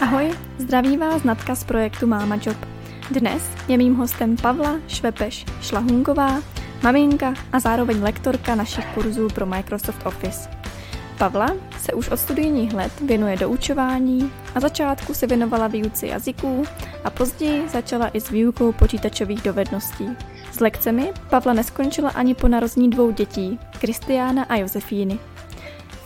Ahoj, zdraví vás Natka z projektu Máma Job. Dnes je mým hostem Pavla Švepeš Šlahunková, maminka a zároveň lektorka našich kurzů pro Microsoft Office. Pavla se už od studijních let věnuje doučování, a začátku se věnovala výuce jazyků a později začala i s výukou počítačových dovedností. S lekcemi Pavla neskončila ani po narození dvou dětí, Kristiána a Josefíny.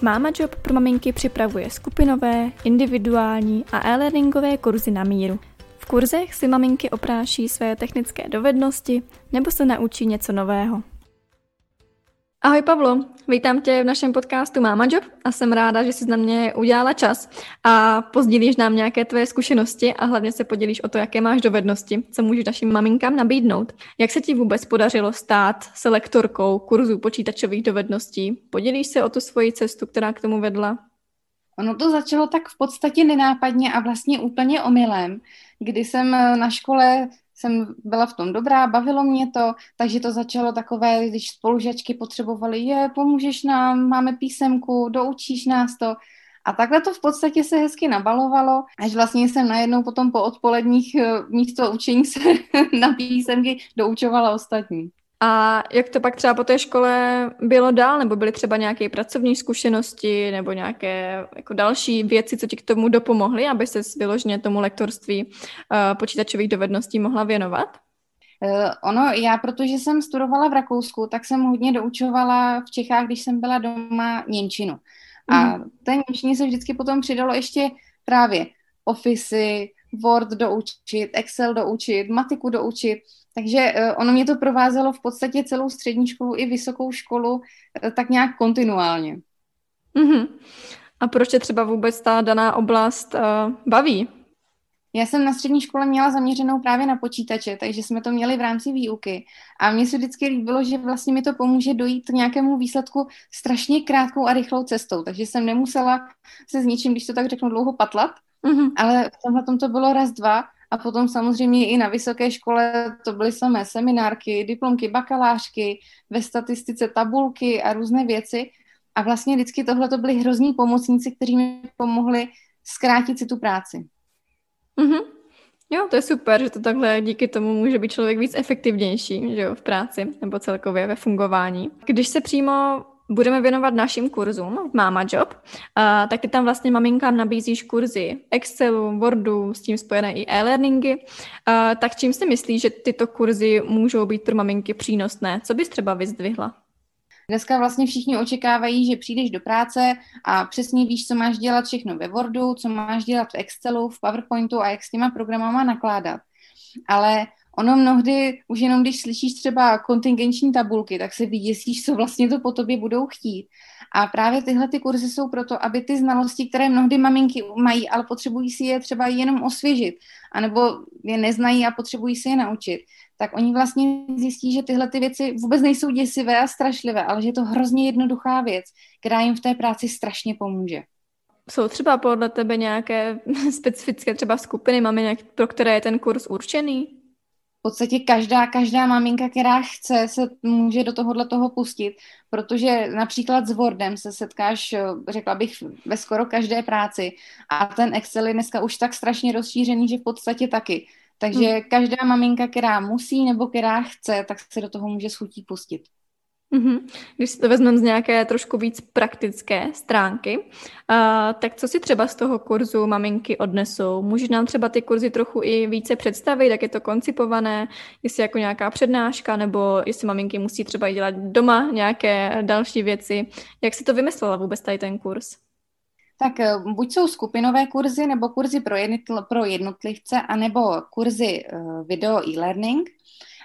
Máma Job pro maminky připravuje skupinové, individuální a e-learningové kurzy na míru. V kurzech si maminky opráší své technické dovednosti nebo se naučí něco nového. Ahoj Pavlo, vítám tě v našem podcastu Máma Job a jsem ráda, že jsi na mě udělala čas a pozdílíš nám nějaké tvé zkušenosti a hlavně se podělíš o to, jaké máš dovednosti, co můžeš našim maminkám nabídnout. Jak se ti vůbec podařilo stát selektorkou kurzu počítačových dovedností? Podělíš se o tu svoji cestu, která k tomu vedla? Ono to začalo tak v podstatě nenápadně a vlastně úplně omylem, kdy jsem na škole jsem byla v tom dobrá, bavilo mě to, takže to začalo takové, když spolužačky potřebovaly, je, pomůžeš nám, máme písemku, doučíš nás to. A takhle to v podstatě se hezky nabalovalo, až vlastně jsem najednou potom po odpoledních eh, místo učení se na písemky doučovala ostatní. A jak to pak třeba po té škole bylo dál? Nebo byly třeba nějaké pracovní zkušenosti nebo nějaké jako další věci, co ti k tomu dopomohly, aby se vyloženě tomu lektorství uh, počítačových dovedností mohla věnovat? Uh, ono, já protože jsem studovala v Rakousku, tak jsem hodně doučovala v Čechách, když jsem byla doma Němčinu. A mm. té Němčině se vždycky potom přidalo ještě právě Office, Word doučit, Excel doučit, matiku doučit. Takže uh, ono mě to provázelo v podstatě celou střední školu i vysokou školu uh, tak nějak kontinuálně. Mm-hmm. A proč tě třeba vůbec ta daná oblast uh, baví? Já jsem na střední škole měla zaměřenou právě na počítače, takže jsme to měli v rámci výuky. A mně se vždycky líbilo, že vlastně mi to pomůže dojít k nějakému výsledku strašně krátkou a rychlou cestou. Takže jsem nemusela se s ničím, když to tak řeknu, dlouho patlat, mm-hmm. ale v tomhle tom to bylo raz, dva a potom samozřejmě i na vysoké škole to byly samé seminárky, diplomky, bakalářky, ve statistice tabulky a různé věci. A vlastně vždycky tohle to byly hrozní pomocníci, kteří mi pomohli zkrátit si tu práci. Mm-hmm. Jo, to je super, že to takhle díky tomu může být člověk víc efektivnější že jo, v práci nebo celkově ve fungování. Když se přímo budeme věnovat našim kurzům Mama Job, uh, tak ty tam vlastně maminkám nabízíš kurzy Excelu, Wordu, s tím spojené i e-learningy. Tak čím si myslíš, že tyto kurzy můžou být pro maminky přínosné? Co bys třeba vyzdvihla? Dneska vlastně všichni očekávají, že přijdeš do práce a přesně víš, co máš dělat všechno ve Wordu, co máš dělat v Excelu, v PowerPointu a jak s těma programama nakládat. Ale ono mnohdy, už jenom když slyšíš třeba kontingenční tabulky, tak se vyděsíš, co vlastně to po tobě budou chtít. A právě tyhle ty kurzy jsou proto, aby ty znalosti, které mnohdy maminky mají, ale potřebují si je třeba jenom osvěžit, anebo je neznají a potřebují si je naučit, tak oni vlastně zjistí, že tyhle ty věci vůbec nejsou děsivé a strašlivé, ale že je to hrozně jednoduchá věc, která jim v té práci strašně pomůže. Jsou třeba podle tebe nějaké specifické třeba skupiny maminek, pro které je ten kurz určený? V podstatě každá, každá maminka, která chce, se může do tohohle toho pustit, protože například s Wordem se setkáš, řekla bych, ve skoro každé práci a ten Excel je dneska už tak strašně rozšířený, že v podstatě taky. Takže hmm. každá maminka, která musí nebo která chce, tak se do toho může schutí pustit. Mm-hmm. Když si to vezmeme z nějaké trošku víc praktické stránky, tak co si třeba z toho kurzu maminky odnesou? Můžeš nám třeba ty kurzy trochu i více představit, jak je to koncipované, jestli jako nějaká přednáška, nebo jestli maminky musí třeba dělat doma nějaké další věci. Jak si to vymyslela vůbec tady ten kurz? Tak eh, buď jsou skupinové kurzy, nebo kurzy pro, jednotl- pro jednotlivce, anebo kurzy uh, video e-learning.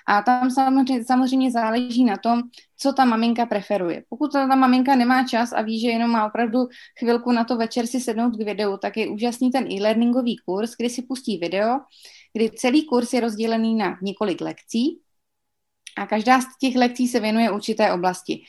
A tam samozřejmě, samozřejmě záleží na tom, co ta maminka preferuje. Pokud ta maminka nemá čas a ví, že jenom má opravdu chvilku na to večer si sednout k videu, tak je úžasný ten e-learningový kurz, kdy si pustí video, kdy celý kurz je rozdělený na několik lekcí a každá z těch lekcí se věnuje určité oblasti.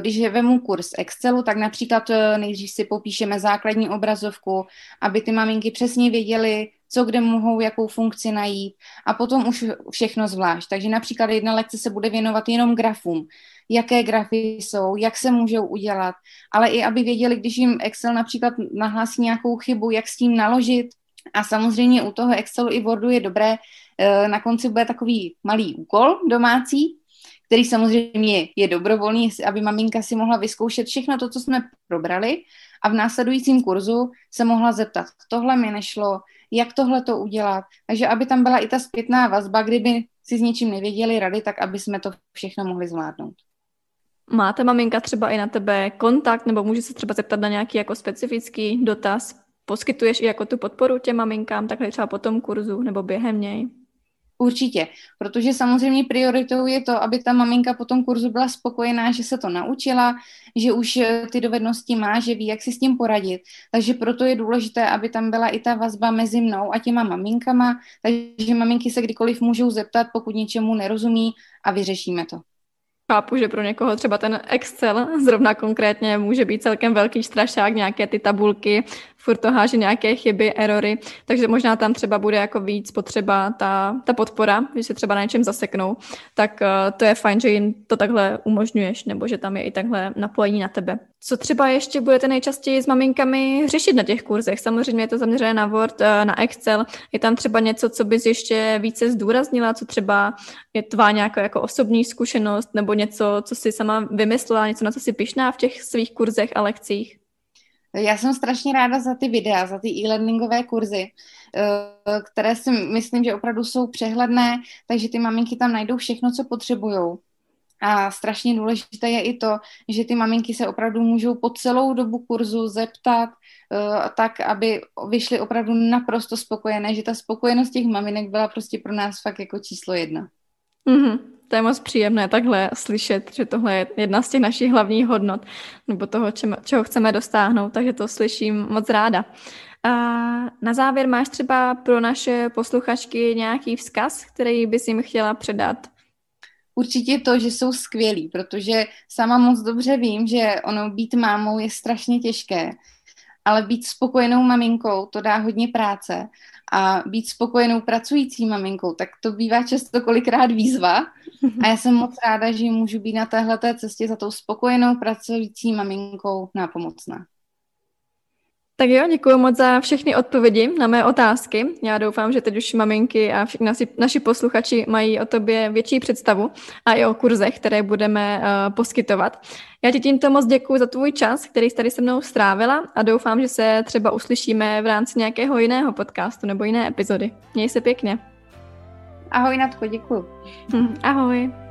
Když vemu kurz Excelu, tak například eh, nejdřív si popíšeme základní obrazovku, aby ty maminky přesně věděly, co kde mohou, jakou funkci najít. A potom už všechno zvlášť. Takže například jedna lekce se bude věnovat jenom grafům, jaké grafy jsou, jak se můžou udělat, ale i aby věděli, když jim Excel například nahlásí nějakou chybu, jak s tím naložit, A samozřejmě u toho Excelu i Wordu je dobré, eh, na konci bude takový malý úkol domácí, který samozřejmě je dobrovolný, aby maminka si mohla vyzkoušet všechno to, co jsme probrali a v následujícím kurzu se mohla zeptat, tohle mi nešlo, jak tohle to udělat. Takže aby tam byla i ta zpětná vazba, kdyby si s něčím nevěděli rady, tak aby jsme to všechno mohli zvládnout. Máte maminka třeba i na tebe kontakt, nebo může se třeba zeptat na nějaký jako specifický dotaz? Poskytuješ i jako tu podporu těm maminkám, takhle třeba po tom kurzu nebo během něj? Určitě, protože samozřejmě prioritou je to, aby ta maminka po tom kurzu byla spokojená, že se to naučila, že už eh, ty dovednosti má, že ví, jak si s tím poradit. Takže proto je důležité, aby tam byla i ta vazba mezi mnou a těma maminkama, takže maminky se kdykoliv můžou zeptat, pokud něčemu nerozumí a vyřešíme to. Chápu, že pro někoho třeba ten Excel zrovna konkrétně může být celkem velký strašák, nějaké ty tabulky, furt to háže nějaké chyby, erory, takže možná tam třeba bude jako víc potřeba ta, ta podpora, že se třeba na něčem zaseknou, tak uh, to je fajn, že jim to takhle umožňuješ, nebo že tam je i takhle napojení na tebe. Co třeba ještě budete nejčastěji s maminkami řešit na těch kurzech? Samozřejmě je to zaměřené na Word, uh, na Excel. Je tam třeba něco, co bys ještě více zdůraznila, co třeba je tvá nějaká jako osobní zkušenost, nebo něco, co jsi sama vymyslela, něco, na co si pišná v těch svých kurzech a lekcích? Já jsem strašně ráda za ty videa, za ty e-learningové kurzy, eh, které si myslím, že opravdu jsou přehledné, takže ty maminky tam najdou všechno, co potřebují. A strašně důležité je i to, že ty maminky se opravdu můžou po celou dobu kurzu zeptat, uh, tak, aby vyšly opravdu naprosto spokojené, že ta spokojenost těch maminek byla prostě pro nás fakt jako číslo jedna. Mm-hmm to je moc příjemné takhle slyšet, že tohle je jedna z těch našich hlavních hodnot, nebo toho, čem, čeho chceme dostáhnout, takže to slyším moc ráda. A na závěr máš třeba pro naše posluchačky nějaký vzkaz, který bys jim chtěla předat? Určitě to, že jsou skvělí, protože sama moc dobře vím, že ono být mámou je strašně těžké, ale být spokojenou maminkou, to dá hodně práce a být spokojenou pracující maminkou, tak to bývá často kolikrát výzva a já jsem moc ráda, že můžu být na téhle cestě za tou spokojenou pracující maminkou nápomocná. Tak jo, děkuji moc za všechny odpovědi na mé otázky. Já doufám, že teď už maminky a naši, naši posluchači mají o tobě větší představu a i o kurzech, které budeme uh, poskytovat. Já ti tímto moc děkuji za tvůj čas, který jsi tady se mnou strávila a doufám, že se třeba uslyšíme v rámci nějakého jiného podcastu nebo jiné epizody. Měj se pěkně. Ahoj, Natko, děkuji. Hm, ahoj.